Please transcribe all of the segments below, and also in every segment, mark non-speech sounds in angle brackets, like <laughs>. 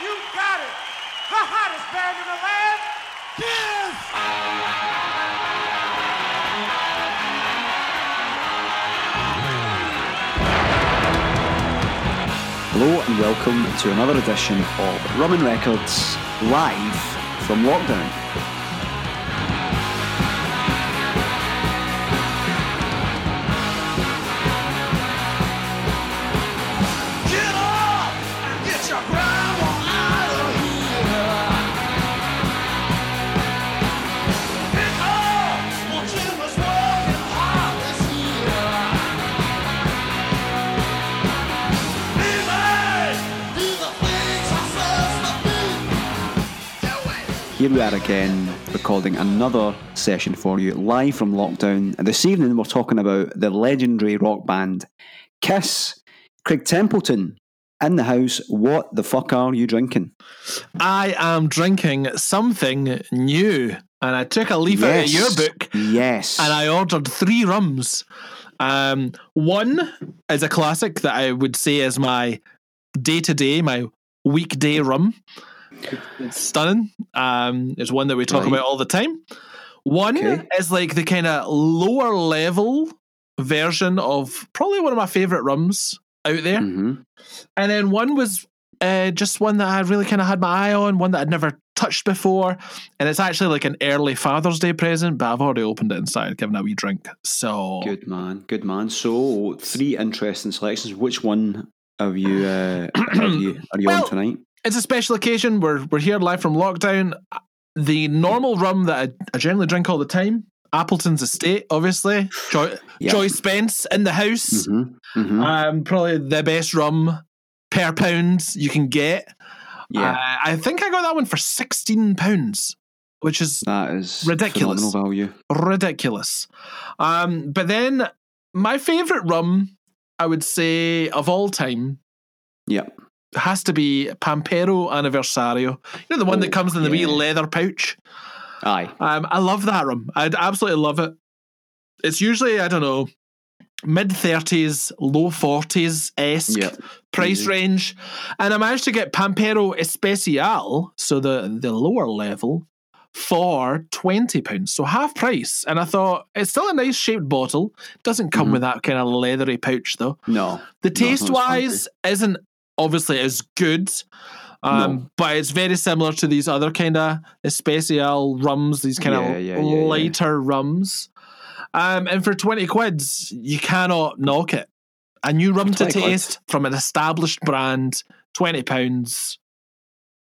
You got it. The hottest band in the land. Kiss. Hello and welcome to another edition of Rum and Records live from lockdown. Here we are again, recording another session for you live from lockdown. And this evening we're talking about the legendary rock band Kiss. Craig Templeton in the house. What the fuck are you drinking? I am drinking something new. And I took a leaf out of your book Yes. and I ordered three rums. Um, one is a classic that I would say is my day to day, my weekday rum. It's stunning. Um, it's one that we talk Right. about all the time. One Okay. is like the kind of lower level version of probably one of my favorite rums out there. hmm And then one was uh, just one that I really kind of had my eye on, one that I'd never touched before. And it's actually like an early Father's Day present, but I've already opened it inside, it a wee drink. So Good man, good man. So three interesting selections. Which one have you? Uh, are you, are you Well- on tonight? It's a special occasion. We're, we're here live from lockdown. The normal rum that I, I generally drink all the time, Appleton's Estate, obviously. Joy, Yeah. Joy Spence in the house. hmm hmm Um, probably the best rum per pound you can get. yeah, Uh, I think I got that one for sixteen pounds, which is that is ridiculous. value. ridiculous. Um, but then my favorite rum, I would say of all time, Yeah, has to be Pampero Anniversario. You know the one Oh, that comes in the wee leather pouch. aye. Um, I love that rum. I absolutely love it. It's usually I don't know mid thirties, low forties esque Yep. price Mhm. range, and I managed to get Pampero Especial, so the the lower level, for twenty pounds, so half price. And I thought it's still a nice shaped bottle. Doesn't come Mhm. with that kind of leathery pouch though. No, The taste it's wise isn't obviously as good. Um, No. but it's very similar to these other kind of especial rums, these kind of yeah, yeah, yeah. lighter rums. Um, and for 20 quids, you cannot knock it. A new rum to 20 quid. taste from an established brand, 20 pounds.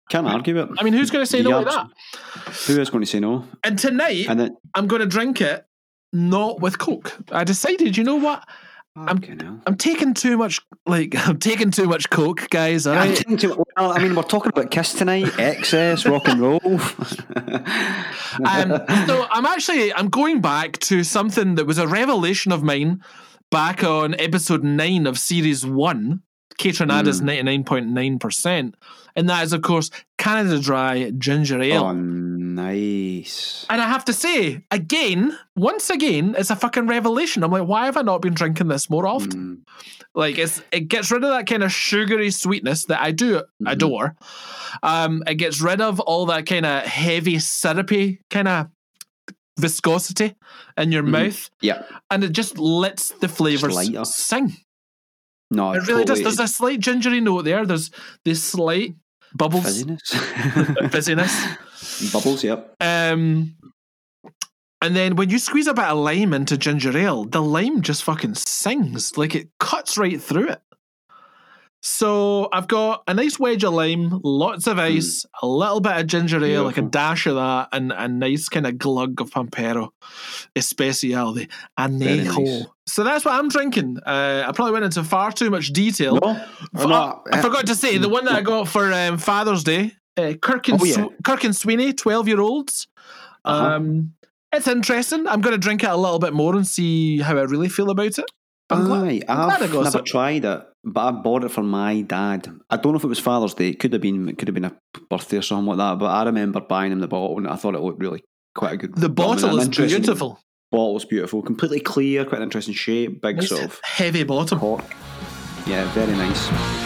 can't argue it. I mean, who's going to say no to that? Who is going to say no? And tonight, And then, I'm going to drink it not with Coke. I decided, you know what? I'm- hell. I'm taking too much, like, <laughs> I'm taking too much Coke, guys. All I'm taking too- well, I mean, we're talking about Kiss tonight, excess, rock and roll. <laughs> um, so I'm actually I'm going back to something that was a revelation of mine back on episode nine of series one, Catronada's Hmm. ninety nine point nine percent, and that is of course Canada Dry ginger ale. oh, nice. And I have to say, again, once again, it's a fucking revelation. I'm like, why have I not been drinking this more often? Mm, Like it's it gets rid of that kind of sugary sweetness that I do Mhm. adore. Um, it gets rid of all that kind of heavy syrupy kind of viscosity in your Mhm. mouth, yeah. and it just lets the flavors sing. No, It really does. There's a slight gingery note there. There's this slight bubbles, Fizziness. <laughs> fizziness. Bubbles, yep. Um, and then when you squeeze a bit of lime into ginger ale, the lime just fucking sings. Like it cuts right through it. So I've got a nice wedge of lime, lots of ice, a little bit of ginger ale, like a dash of that, and a nice kind of glug of Pampero Especial, the anejo. nice. So that's what I'm drinking. Uh, I probably went into far too much detail. No, I forgot to say the one that I got for um, Father's Day, uh, Kirk and Oh, yeah. Sw- Kirk and Sweeney, twelve year olds. Uh-huh. Um, it's interesting. I'm going to drink it a little bit more and see how I really feel about it. I'm glad- Aye, I'm glad I I've got never tried it, but I bought it for my dad. I don't know if it was Father's Day. It could have been. It could have been a birthday or something like that. But I remember buying him the bottle, and I thought it looked really quite a good. The bottle is beautiful. Bottle's beautiful, completely clear, quite an interesting shape, big Nice sort of heavy bottom. cork. Yeah, very nice.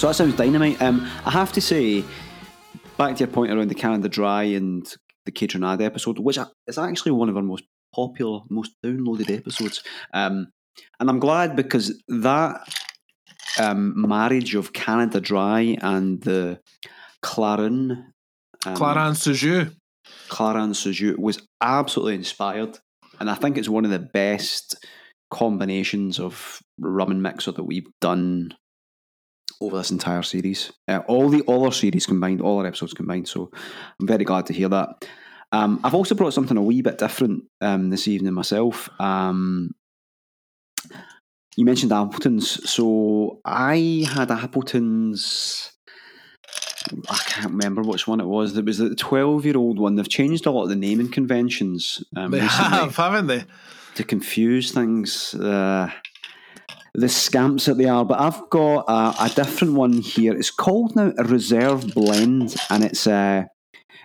So that sounds dynamite. Um, I have to say, back to your point around the Canada Dry and the Catronade episode, which is actually one of our most popular, most downloaded episodes. Um, and I'm glad because that um, marriage of Canada Dry and the Clairin, um, Clarence Suju. Clairin Sajous was absolutely inspired. And I think it's one of the best combinations of rum and mixer that we've done over this entire series. Uh, all the other series combined, all our episodes combined. So I'm very glad to hear that. Um, I've also brought something a wee bit different um, this evening myself. Um, you mentioned Appleton's, so I had Appleton's. I can't remember which one it was. It was the twelve-year-old one. They've changed a lot of the naming conventions. Um, They recently have, haven't they? to confuse things. Uh, the scamps that they are, but I've got a, a different one here. It's called now a reserve blend, and it's uh,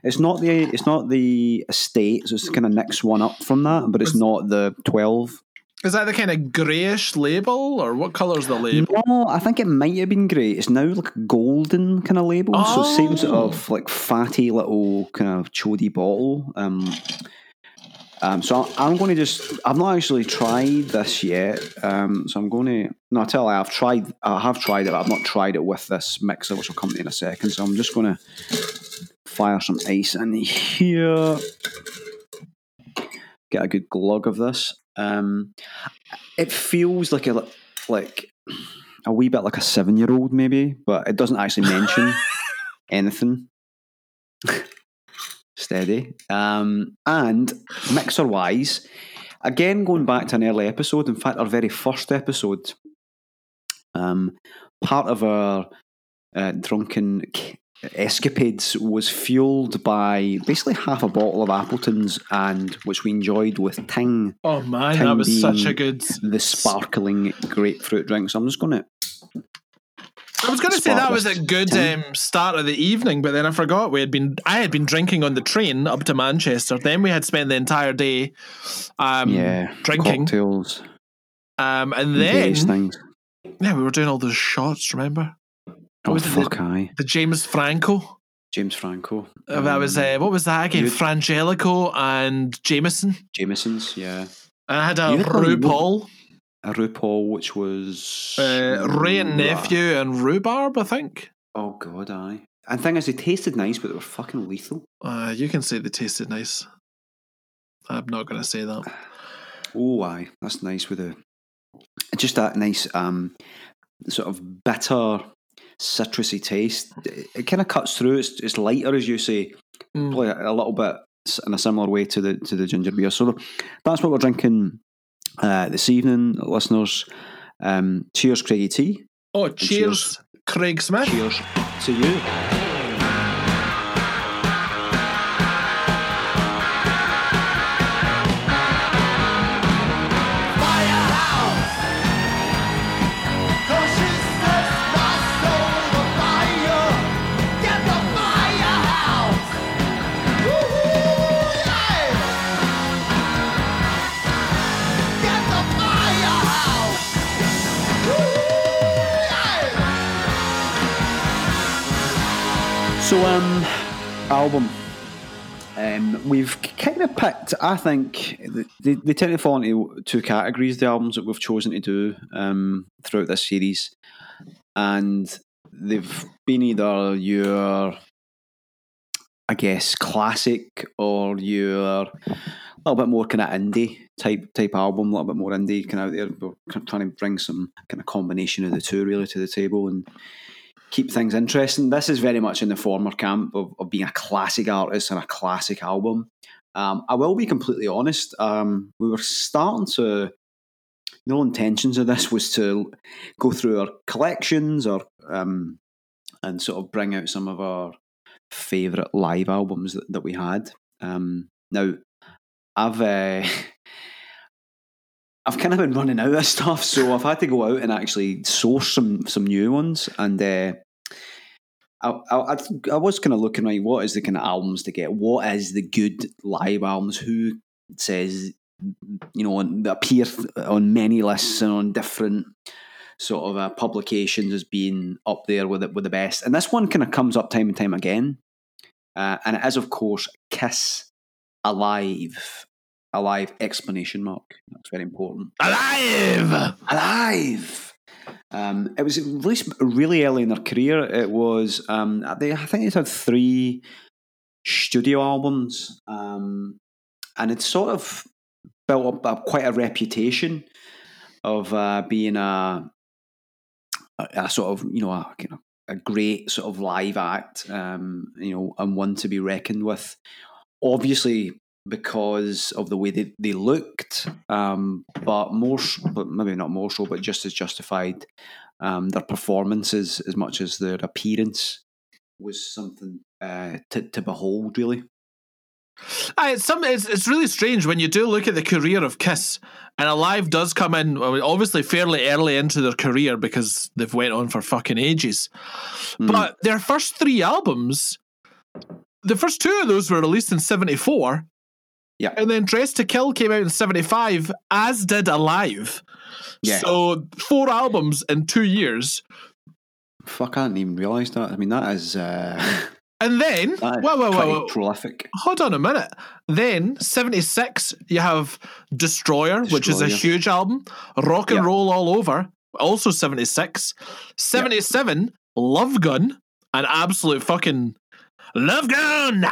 it's not the it's not the estate, so it's kind of next one up from that, but it's not the twelve. Is that the kind of greyish label, or what colour's the label? No, I think it might have been grey. It's now like golden kind of label, so same sort Oh. of like fatty little kind of chody bottle. Um, um, so I'm going to just. I've not actually tried this yet. Um, so I'm going to. No, I tell you, I've tried. I have tried it. But I've not tried it with this mixer, which will come to in a second. So I'm just going to fire some ice in here. Get a good glug of this. Um, it feels like a like a wee bit like a seven year old maybe, but it doesn't actually mention <laughs> anything. Steady. Um, and mixer wise, again going back to an early episode, in fact our very first episode, um, part of our uh, drunken k- escapades was fueled by basically half a bottle of Appleton's and which we enjoyed with Ting Oh man, Time that was such a good. the sparkling grapefruit drink. So I'm just going to. I was going to say that was a good um, start of the evening, but then I forgot we had been. I had been drinking on the train up to Manchester. Then we had spent the entire day, um, yeah, drinking, cocktails, um, and then things. yeah, we were doing all those shots. Remember? Oh was it the- fuck, aye. The James Franco. James Franco. Uh, that was Um, uh, what was that again? Frangelico and Jameson. Jameson's. Yeah, And I had a RuPaul. one- RuPaul, which was uh, Wray and Nephew, and rhubarb. I think. Oh god, aye. And thing is, they tasted nice, but they were fucking lethal. Uh, you can say they tasted nice. I'm not going to say that. <sighs> Oh, aye, that's nice with the just that nice um sort of bitter citrusy taste. It, it kind of cuts through. It's, it's lighter, as you say, Mm. probably a, a little bit in a similar way to the to the ginger beer. So that's what we're drinking uh, this evening, listeners. Um, cheers, Craigie T. Oh, cheers. cheers, Craig Smith. Cheers to you. Album. Um, we've kind of picked, I think, they, they tend to fall into two categories, the albums that we've chosen to do um, throughout this series. And they've been either your, I guess, classic or your a little bit more kind of indie type type album, a little bit more indie kind of out there. We're trying to bring some kind of combination of the two really to the table and keep things interesting. This is very much in the former camp of, of being a classic artist and a classic album. Um, I will be completely honest. Um, we were starting to. No intentions of this was to go through our collections or um, and sort of bring out some of our favourite live albums that, that we had. Um, now, I've uh, <laughs> I've kind of been running out of <laughs> stuff, so I've had to go out and actually source some some new ones. And uh, I, I I was kind of looking right. What is the kind of albums to get? What is the good live albums? Who says you know on- appear on many lists and on different sort of uh, publications as being up there with it with the best. And this one kind of comes up time and time again, uh, and it is of course Kiss Alive, Alive explanation mark. That's very important. Alive! Alive. Um, it was released really early in their career. It was um, they, I think they had three studio albums, um, and it sort of built up quite a reputation of uh, being a, a, a sort of you know a, you know, a great sort of live act, um, you know, and one to be reckoned with. Obviously, because of the way they, they looked, um, but more, but maybe not more so, but just as justified. Um, their performances, as much as their appearance, was something uh, to to behold. Really, Aye, it's, some, it's, it's really strange when you do look at the career of Kiss, and Alive does come in, obviously fairly early into their career because they've went on for fucking ages. Mm. But their first three albums, the first two of those were released in 74, yeah, and then Dressed to Kill came out in 75, as did Alive. Yeah. So four albums in two years. fuck, I didn't even realise that. I mean, that is uh, <laughs> And then, whoa, whoa, whoa, prolific. hold on a minute. Then, 76, you have Destroyer, which is a huge album. Rock and Yeah. Roll All Over, also 76. 77, Love Gun, an absolute fucking Love Gun!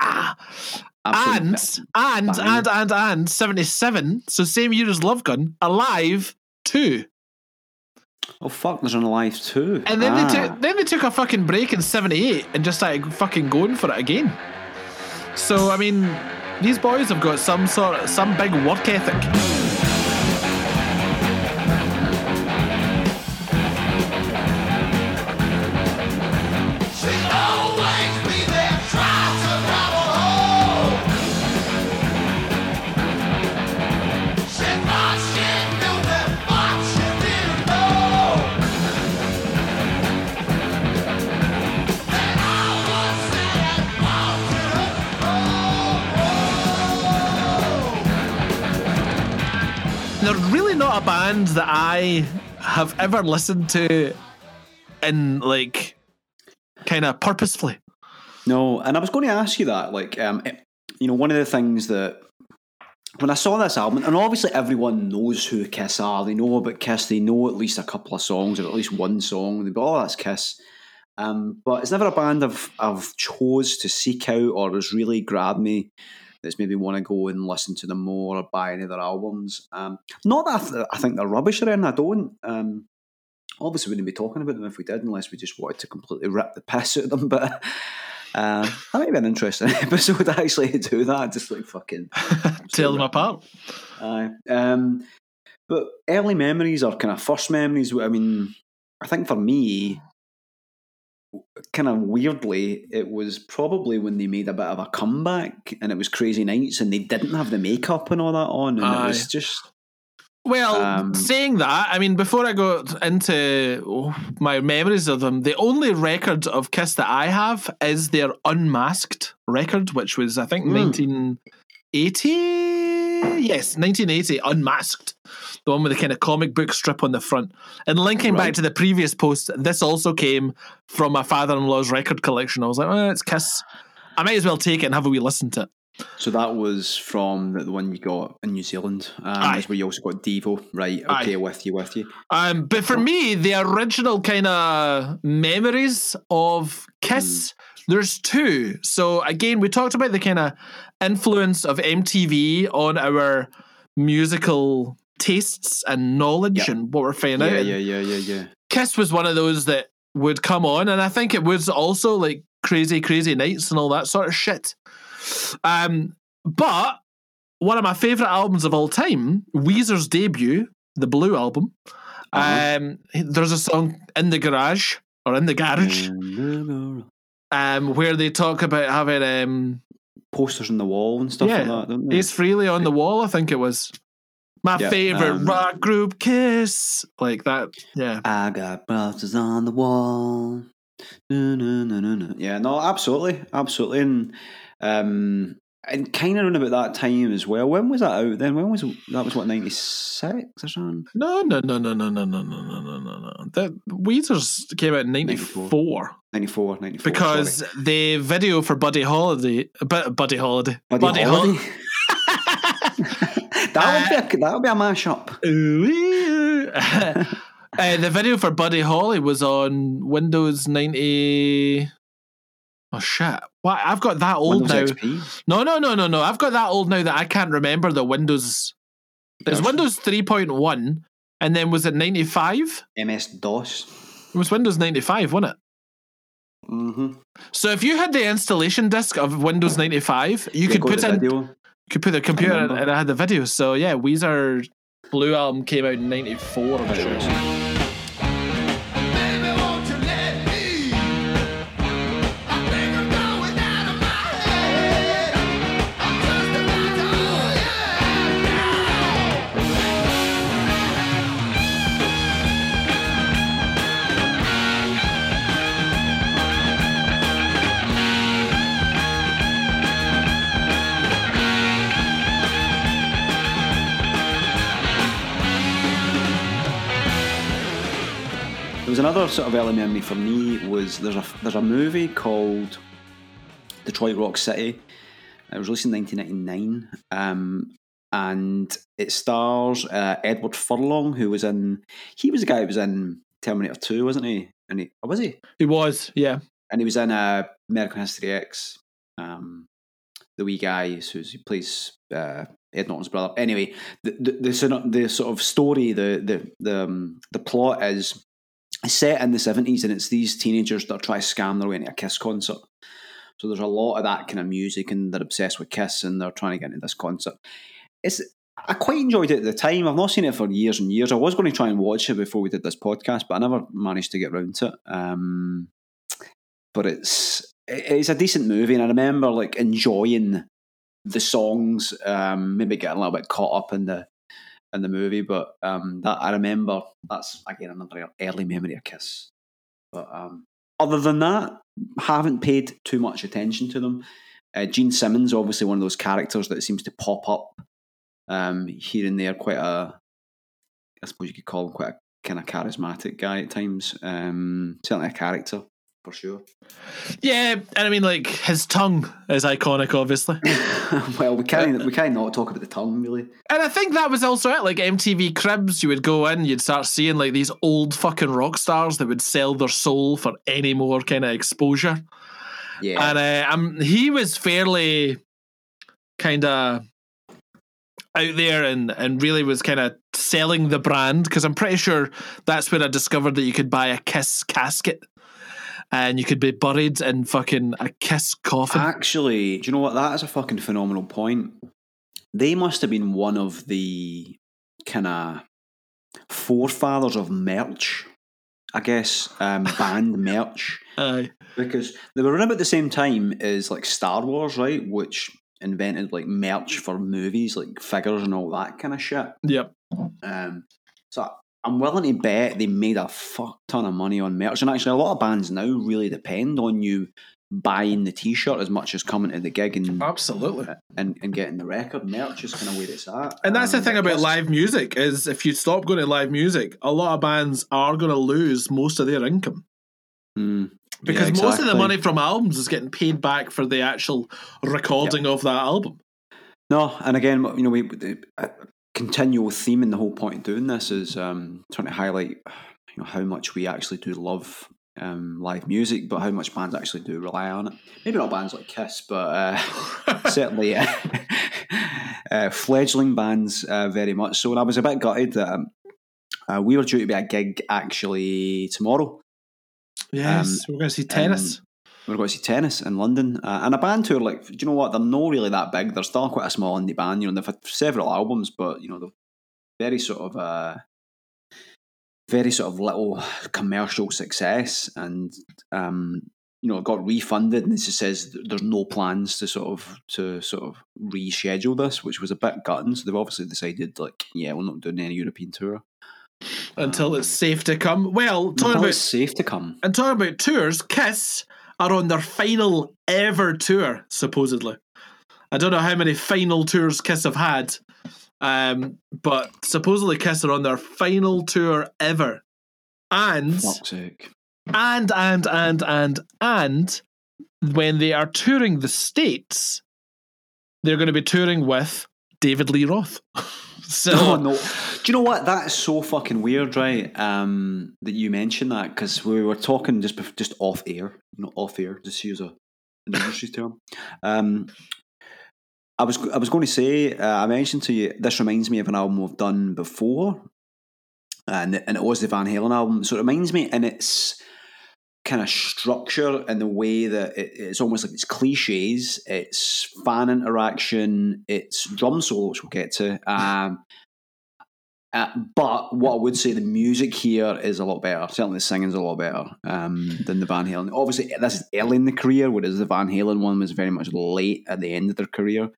Ah! And, and, and, and, and, 77, so same year as Love Gun, Alive 2. Oh fuck! There's an alive too. And then Ah. they took then they took a fucking break in '78 and just started fucking going for it again. So I mean, these boys have got some sort of some big work ethic. Band that I have ever listened to in like kind of purposefully. No, and I was going to ask you that. Like, um, it- you know, one of the things that when I saw this album, and obviously everyone knows who Kiss are. They know about Kiss. They know at least a couple of songs or at least one song. They go, "Oh, that's Kiss." Um, but it's never a band I've I've chose to seek out or has really grabbed me. That's maybe want to go and listen to them more or buy any of their albums. Um, not that I, th- I think they're rubbish or anything. I don't. Um, obviously, we wouldn't be talking about them if we did, unless we just wanted to completely rip the piss out of them. <laughs> But uh, that might be an interesting <laughs> episode actually to do that. Just like fucking <laughs> Tear them apart. Aye. Um, but early memories or kind of first memories. I mean, I think for me, kind of weirdly, it was probably when they made a bit of a comeback, and it was Crazy Nights, and they didn't have the makeup and all that on, and it was just Well, Um, saying that, I mean, before I go into oh, my memories of them, the only record of Kiss that I have is their Unmasked record, which was, I think, Hmm. 1980. Yes, 1980, Unmasked. The one with the kind of comic book strip on the front. And linking back to the previous post, this also came from my father in law's record collection. I was like, oh, it's Kiss. I might as well take it and have a wee listen to it. so. That was from the, one you got in New Zealand. Um, Aye. where you also got Devo, right? Aye. Okay, with you, with you. Um, but for me, the original kind of memories of Kiss, there's two. So again, we talked about the kind of influence of MTV on our musical tastes and knowledge Yeah. and what we're finding Yeah, out. yeah, yeah, yeah, yeah. Kiss was one of those that would come on, and I think it was also like crazy, crazy nights and all that sort of shit. Um, but one of my favorite albums of all time, Weezer's debut, the Blue album. Uh-huh. Um, there's a song in the garage or in the garage, um, where they talk about having um, Posters on the wall and stuff Yeah, like that, don't they? Ace Frehley on the wall. I think it was my favorite um, rock group, Kiss, like that. Yeah. I got posters on the wall. No, no, no, no, no. Yeah, no, absolutely, absolutely. And um, and kind of around about that time as well. When was that out? Then when was that? Was what ninety six or something? No, no, no, no, no, no, no, no, no, no, no, no. The Weezer's came out in 94. 94, 94 because sorry. the video for Buddy Holiday, Bu- Buddy Holiday, Buddy Hol- Holiday. that would be a, that would be a mashup. Ooh. uh, the video for Buddy Holly was on Windows 90. Oh shit! What? I've got that old Windows now. XP. No, no, no, no, no. I've got that old now that I can't remember the Windows. There's Gosh. Windows 3.1, and then was it 95? MS DOS. It was Windows 95, wasn't it? Mm-hmm. So if you had the installation disk of Windows 95, you could put in, video. could put the computer in, and it had the video. So yeah, Weezer Blue album came out in 94. Another sort of early memory for me was there's a there's a movie called Detroit Rock City. It was released in 1999, um, and it stars uh, Edward Furlong, who was in. He was the guy who was in Terminator 2, wasn't he? And he, or was he? He was, yeah. And he was in uh, American History X. Um, the wee guy who's he plays uh, Ed Norton's brother. Anyway, the the, the, sort of- the sort of story, the the the um, the plot is set in the seventies, and it's these teenagers that are trying to scam their way into a Kiss concert. So there's a lot of that kind of music, and they're obsessed with Kiss, and they're trying to get into this concert. It's I quite enjoyed it at the time. I've not seen it for years and years. I was going to try and watch it before we did this podcast, but I never managed to get round to it. Um, but it's it's a decent movie, and I remember like enjoying the songs. Um, maybe getting a little bit caught up in the in the movie, but um, that I remember. That's again another early memory of Kiss. But um, other than that, haven't paid too much attention to them. Uh, Gene Simmons, obviously one of those characters that seems to pop up um, here and there. Quite a, I suppose you could call him quite a kind of charismatic guy at times. Um, certainly a character for sure. Yeah, and I mean, like, his tongue is iconic, obviously. <laughs> well, we can't we can't not talk about the tongue really. And I think that was also it. Like MTV Cribs, you would go in, you'd start seeing like these old fucking rock stars that would sell their soul for any more kind of exposure. Yeah, And uh, um, he was fairly kind of out there and, and really was kind of selling the brand because I'm pretty sure that's where I discovered that you could buy a Kiss casket and you could be buried in fucking a Kiss coffin. Actually, do you know what? That is a fucking phenomenal point. They must have been one of the kind of forefathers of merch, I guess, um, <laughs> band merch, Aye. because they were around about the same time as like Star Wars, right? Which invented like merch for movies, like figures and all that kind of shit. Yep. Um, so I'm willing to bet they made a fuck ton of money on merch. And actually, a lot of bands now really depend on you buying the t-shirt as much as coming to the gig and Absolutely. and, and getting the record. Merch is kind of where it's at. And that's the Um, thing about live music is if you stop going to live music, a lot of bands are going to lose most of their income Mm, because yeah, most of the money from albums is getting paid back for the actual recording of that album. No, and again, you know, we the, a continual theme in the whole point of doing this is um, trying to highlight you know how much we actually do love um, live music, but how much bands actually do rely on it. Maybe not bands like Kiss, but uh, <laughs> certainly uh, <laughs> uh, fledgling bands uh, very much so. And I was a bit gutted that um, uh, we were due to be at a gig actually tomorrow. Yes, we're going to see tennis. We're going to see tennis in London, uh, and a band tour. Like, do you know what? They're not really that big. They're still quite a small indie band. You know, they've had several albums, but you know, they're very sort of uh, very sort of little commercial success, and um, you know, got refunded, and it just says there's no plans to sort of to sort of reschedule this, which was a bit gutting. So they've obviously decided, like, yeah, we're not doing any European tour until it's safe to come. Well, talking Until about it's safe to come. and talking about tours, Kiss are on their final ever tour, supposedly. I don't know how many final tours Kiss have had, um, but supposedly Kiss are on their final tour ever, and and and and and and when they are touring the states, they're going to be touring with David Lee Roth. <laughs> so <laughs> Oh no! Do you know what? That is so fucking weird, right? Um, that you mentioned that because we were talking just just off air, not off air. Just use a an industry term. Um, I was I was going to say uh, I mentioned to you this reminds me of an album we've done before, and and it was the Van Halen album. So it reminds me, and it's kind of structure and the way that it, it's almost like it's cliches, it's fan interaction, it's drum solo, which we'll get to. Um, uh, but what I would say, the music here is a lot better. Certainly, the singing's a lot better um, than the Van Halen. Obviously, this is early in the career, whereas the Van Halen one was very much late at the end of their career,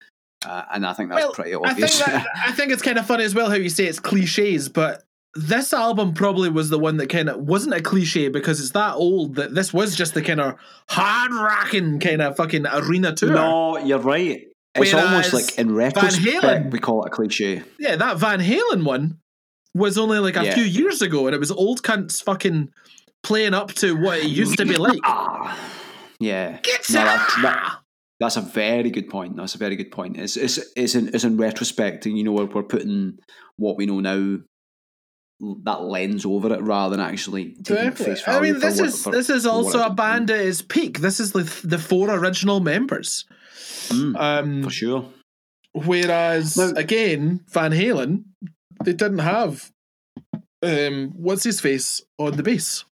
uh, and I think that's Well, pretty I think obvious. that, I think it's kind of funny as well how you say it's cliches, but this album probably was the one that kind of wasn't a cliche because it's that old that this was just the kind of hard rocking kind of fucking arena tour. no, you're right. It's Whereas almost like in retrospect, Halen- we call it a cliche. Yeah, that Van Halen one was only like a Yeah. few years ago, and it was old cunts fucking playing up to what it used to be like. Ah, <laughs> yeah. Get No, that- that- That's a very good point. That's a very good point. It's it's it's in, it's in retrospect, and you know we're, we're putting what we know now that lens over it rather than actually taking face value. I mean, this what- is for- this is also a band at its peak. This is the the four original members. Mm, Um, for sure. Whereas Now- again, Van Halen, they didn't have um what's his face on the bass.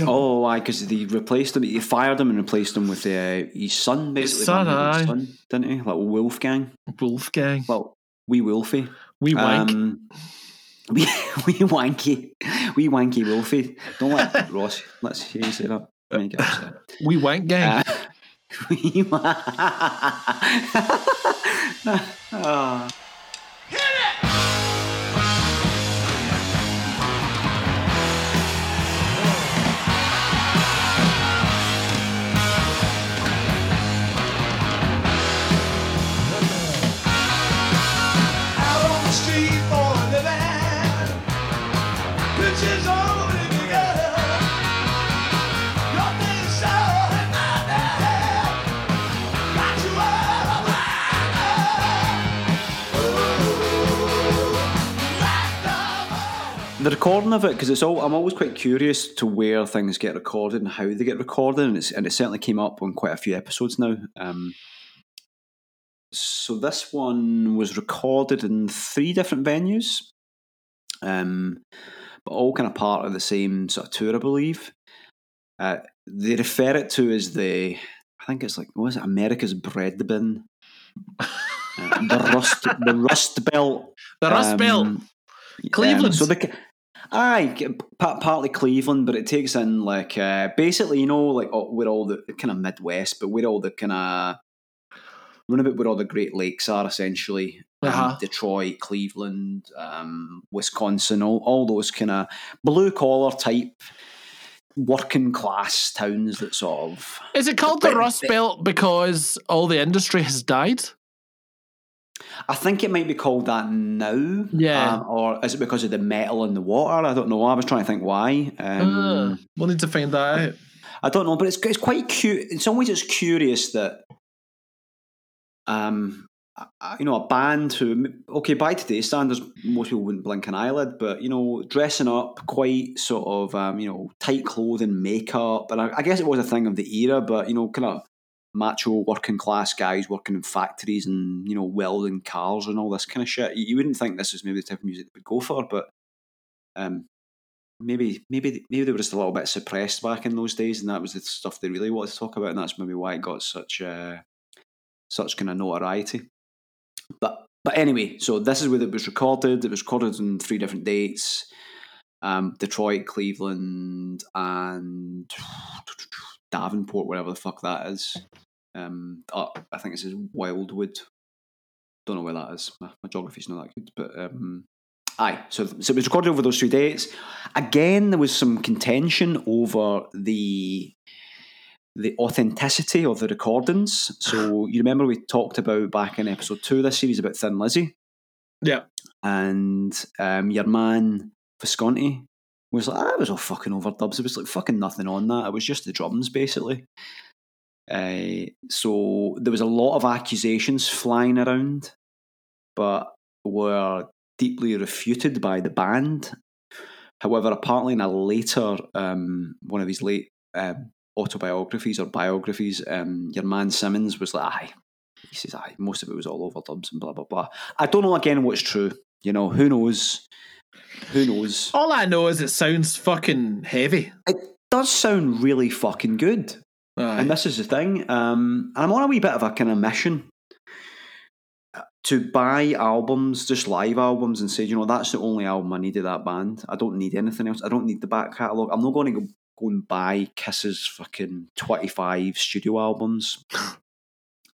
Oh, why? Because they replaced him. He fired him and replaced him with uh, his son, basically. son, aye. son, didn't he? Like Wolfgang. Wolfgang. Well, we Wolfie. We wank. Um, wee, <laughs> wee wanky, wee wanky Wolfie. Don't let <laughs> Ross. Let's hear you say that. I mean, get upset. we wank gang. Uh, <laughs> wee wa- the recording of it because it's all I'm always quite curious to where things get recorded and how they get recorded, and it's and it certainly came up on quite a few episodes now. Um, so this one was recorded in three different venues, um, but all kind of part of the same sort of tour, I believe. Uh, they refer it to as the, I think it's like, what is it, America's bread bin, <laughs> uh, the rust, the rust belt The Rust Belt. um, Cleveland. um, so the aye, partly Cleveland, but it takes in like uh, basically you know like oh, where all the kind of Midwest, but where all the kind of run about where all the Great Lakes are essentially. Um, Uh-huh. Detroit, Cleveland, um, Wisconsin, all, all those kind of blue collar type working class towns that sort of Is it called the Rust Belt because all the industry has died? I think it might be called that now. Yeah. Um, or is it because of the metal in the water? I don't know. I was trying to think why. Um, Ah, we'll need to find that out. I don't know, but it's it's quite cute. In some ways, it's curious that, um, you know, a band who okay by today's standards, most people wouldn't blink an eyelid, but you know, dressing up quite sort of um, you know tight clothing, makeup, and I, I guess it was a thing of the era, but you know, kind of macho working class guys working in factories and you know welding cars and all this kind of shit. You, wouldn't think this is maybe the type of music they would go for, but um, maybe maybe maybe they were just a little bit suppressed back in those days, and that was the stuff they really wanted to talk about, and that's maybe why it got such uh, such kind of notoriety. But but anyway, so this is where it was recorded. It was recorded on three different dates: um, Detroit, Cleveland, and Davenport, whatever the fuck that is. Um, oh, I think it says Wildwood. Don't know where that is. My, my geography's not that good, but um, aye. So, so it was recorded over those three dates. Again, there was some contention over the the authenticity of the recordings. So <sighs> you remember we talked about back in episode two of this series about Thin Lizzy, Yeah. and um, your man Visconti was like, "Ah, it was all fucking overdubs. It was like fucking nothing on that. It was just the drums, basically." Uh, so there was a lot of accusations flying around, but were deeply refuted by the band. However, apparently in a later um, one of his late um, autobiographies or biographies, um, your man Simmons was like, "Aye." He says, "Aye, most of it was all overdubs and blah blah blah." I don't know again what's true. You know, who knows? Who knows? All I know is it sounds fucking heavy. It does sound really fucking good. Aye. And this is the thing. Um, I'm on a wee bit of a kind of mission to buy albums, just live albums, and say, you know, that's the only album I need of that band. I don't need anything else. I don't need the back catalogue. I'm not going to go, go and buy Kiss's fucking 25 studio albums.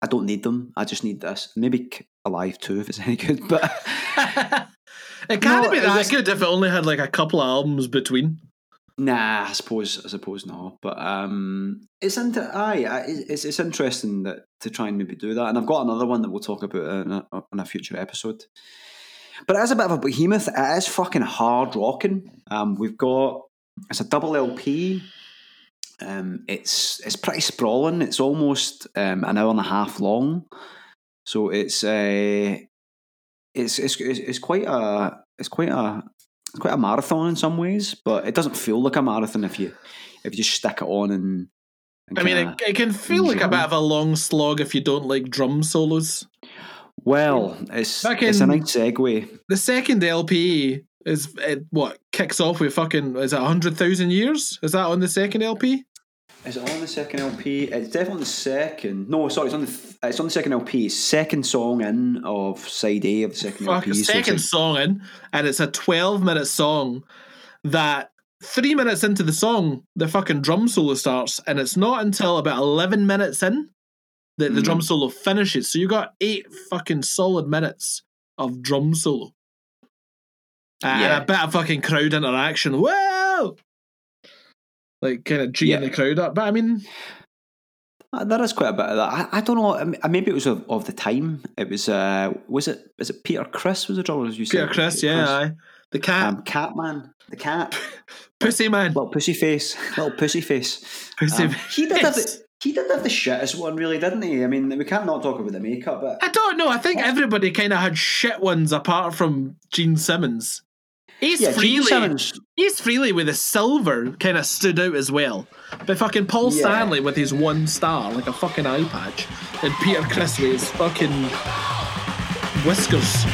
I don't need them. I just need this. Maybe Alive 2 if it's any good. But <laughs> <laughs> it can't No, be it that was- good if it only had like a couple of albums between. Nah, I suppose I suppose not. But um, it's into aye, aye, it's it's interesting that to try and maybe do that. And I've got another one that we'll talk about in a, in a future episode. But it is a bit of a behemoth. It is fucking hard rocking. Um, we've got it's a double LP. Um, it's it's pretty sprawling. It's almost um, an hour and a half long. So it's uh, it's it's it's, quite a it's quite a it's quite a marathon in some ways, but it doesn't feel like a marathon if you if you just stick it on and. and I mean, it, it can feel like a bit of a long slog if you don't like drum solos. well, it's it's a nice segue. The second LP is it, what kicks off with fucking is it hundred thousand years? Is that on the second LP? Is it on the second LP? It's definitely on the second. No, sorry, it's on the th- it's on the second LP. Second song in of side A of the second Fuck, LP. so second like- song in, and it's a twelve minute song that. Three minutes into the song, the fucking drum solo starts, and it's not until about eleven minutes in that the Mhm. drum solo finishes. So you got eight fucking solid minutes of drum solo. Uh, Yeah. And a bit of fucking crowd interaction. Whoa! Like kind of G'ing Yeah. the crowd up. But I mean, Uh, There is quite a bit of that. I, I don't know. Maybe it was of, of the time. It was. Uh, was it? Is it Peter Criss was the drummer? As you said? Peter Criss, yeah, aye. The cat, Um, Catman, the cat, <laughs> Pussy Man. little pussy face, little pussy face. Pussy Um, he did have face. the, he did have the shittest one, really, didn't he? I mean, we can't not talk about the makeup, but I don't know. I think everybody kind of had shit ones apart from Gene Simmons. He's yeah, Frehley, he's Frehley with the silver kind of stood out as well. But fucking Paul Yeah. Stanley with his one star, like a fucking eye patch, and Peter Criss with his fucking whiskers.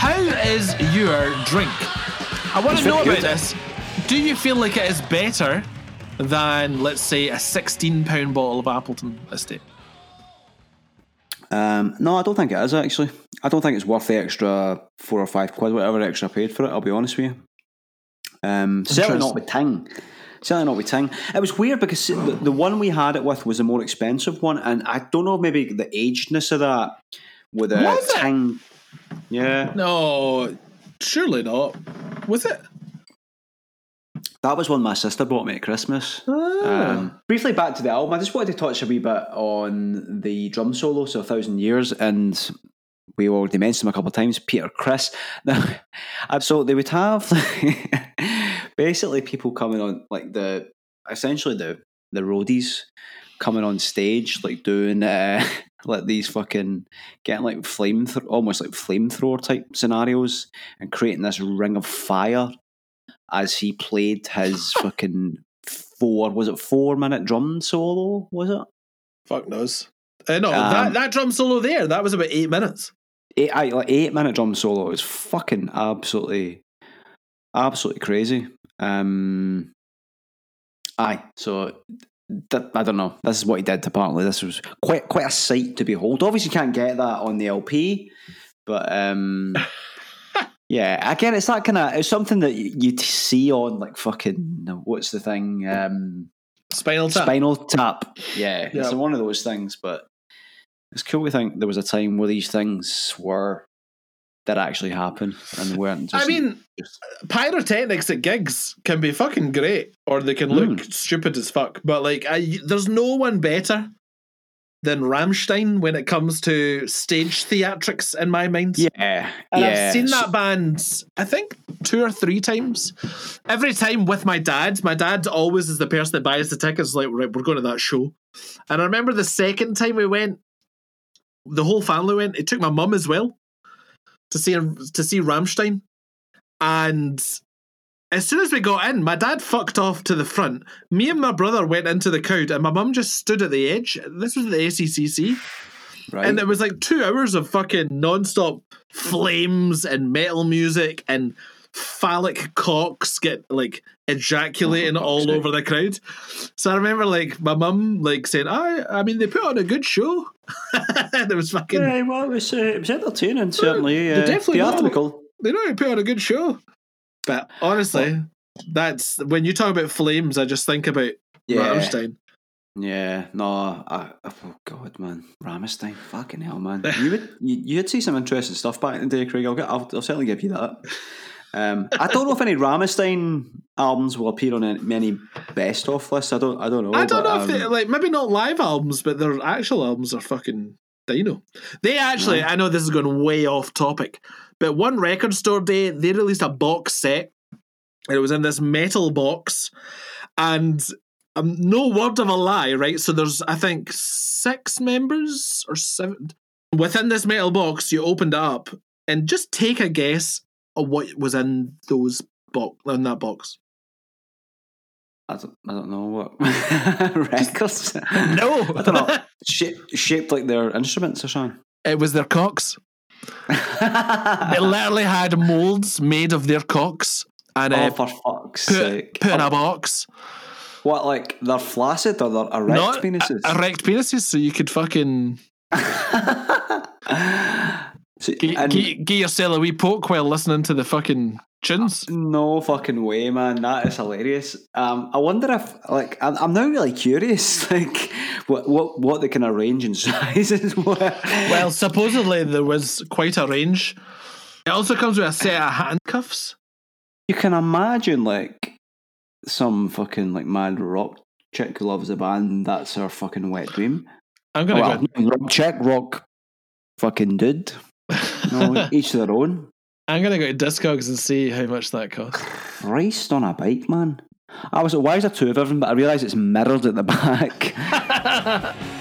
How is your drink? I want It's to know about good. this. Do you feel like it is better than, let's say, a 16 pound bottle of Appleton Estate? Um, no, I don't think it is actually. I don't think it's worth the extra four or five quid, whatever extra I paid for it. I'll be honest with you. Um, certainly not with Ting. Certainly not with Ting. It was weird because the, the one we had it with was a more expensive one, and I don't know maybe the agedness of that with the Was it? Yeah, No, surely not. Was it? that was one my sister bought me at Christmas. Ah. Um, briefly back to the album, I just wanted to touch a wee bit on the drum solo, so a thousand years, and we already mentioned him a couple of times. Peter Criss. Now, <laughs> so they would have <laughs> basically people coming on like the essentially the the roadies coming on stage, like doing uh, <laughs> like these fucking getting like flame almost like flamethrower type scenarios and creating this ring of fire as he played his <laughs> fucking four was it four minute drum solo was it Fuck knows. Uh, no, Um, that, that drum solo there, that was about eight minutes. eight I- like eight minute drum solo was fucking absolutely absolutely crazy um Aye. So that, I don't know. This is what he did. Apparently, this was quite quite a sight to behold. Obviously, you can't get that on the LP, but um, <laughs> yeah. Again, it's that kind of it's something that you see on like fucking what's the thing? Um, Spinal Tap. Spinal Tap. Yeah, Yeah. it's one of those things. But it's cool We think there was a time where these things were did actually happen and weren't. Just, I mean, just- pyrotechnics at gigs can be fucking great, or they can look Hmm. stupid as fuck. But like, I, there's no one better than Rammstein when it comes to stage theatrics. In my mind, yeah, And yeah. I've seen that band, I think, two or three times. Every time with my dad. My dad always is the person that buys the tickets, like, right, we're going to that show. And I remember the second time we went, the whole family went. It took my mum as well to see to see Rammstein. And as soon as we got in, my dad fucked off to the front. Me and my brother went into the crowd, and my mum just stood at the edge. This was the ACCC. right? And it was like two hours of fucking non-stop flames and metal music and phallic cocks get like ejaculating Oh, all sake. over the crowd. So I remember like my mum like saying, I I mean they put on a good show. <laughs> and it was fucking Yeah, well, it was, uh, it was entertaining, certainly. they Uh, definitely know. they know they put on a good show. But honestly, that's when you talk about flames, I just think about Yeah, Rammstein. yeah. No, I, oh god, man, Rammstein, fucking hell, man. <laughs> You would you, you'd see some interesting stuff back in the day, Craig. I'll, get, I'll, I'll certainly give you that. Um, I don't know if any Rammstein albums will appear on any, many best of lists. I don't. I don't know. I don't but, know if they um, like maybe not live albums, but their actual albums are fucking dino. They actually, Yeah. I know this is going way off topic, but one record store day they released a box set. and It was in this metal box, and um, no word of a lie, right? So there's I think six members or seven within this metal box. You opened it up and just take a guess what was in those box in that box. I don't, I don't know what <laughs> records. No, <laughs> I don't know. Shaped, shaped like their instruments or something. it was their cocks. They <laughs> literally had molds made of their cocks and oh, uh, for fuck's put, sake! put in Oh, a box. What, like they're flaccid or they're erect Not penises? e- erect penises, so you could fucking Get, and get, get yourself a wee poke while listening to the fucking tunes. no fucking way, man. That is hilarious. Um, I wonder if, like, I'm, I'm now really curious, <laughs> like, what what what they can arrange in <laughs> sizes were. Well, supposedly there was quite a range. It also comes with a set of handcuffs. you can imagine, like, some fucking like mad rock chick who loves a band. That's her fucking wet dream. I'm gonna Well, go. rock chick, rock fucking dude. No, each their own. <laughs> I'm gonna go to Discogs and see how much that costs. Christ on a bike, man. I was like, why is there two of them? But I realised it's mirrored at the back. <laughs>